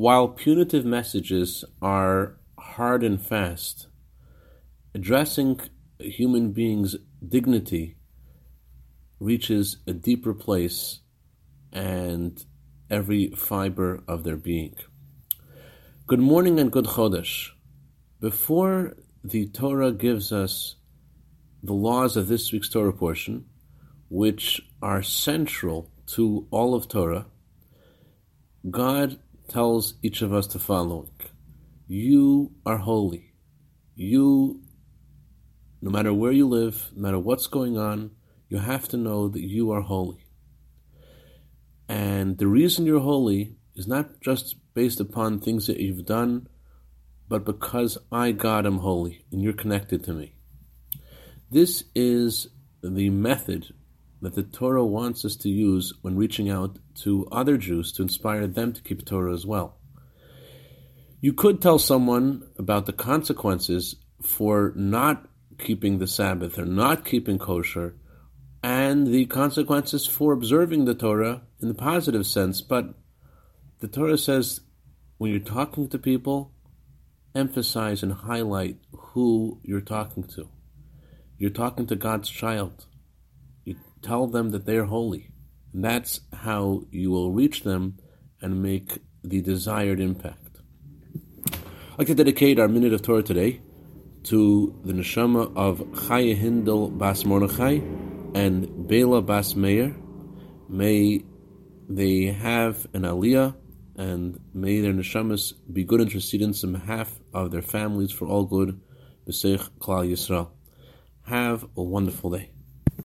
While punitive messages are hard and fast, addressing human being's dignity reaches a deeper place and every fiber of their being. Good morning and good Chodesh. Before the Torah gives us the laws of this week's Torah portion, which are central to all of Torah, God tells each of us the following You are holy. You, no matter where you live, no matter what's going on, you have to know that you are holy. And the reason you're holy is not just based upon things that you've done, but because I, God, am holy and you're connected to me. This is the method that the Torah wants us to use when reaching out to other Jews to inspire them to keep Torah as well. You could tell someone about the consequences for not keeping the Sabbath or not keeping kosher and the consequences for observing the Torah in the positive sense, but the Torah says when you're talking to people, emphasize and highlight who you're talking to. You're talking to God's child. Tell them that they're holy. And that's how you will reach them and make the desired impact. I'd like to dedicate our minute of Torah today to the neshama of Chaya Hindel Bas Mordechai and Bela Bas Meir. May they have an aliyah and may their neshamas be good intercedents on behalf of their families for all good. B'seich Klal Yisrael. Have a wonderful day.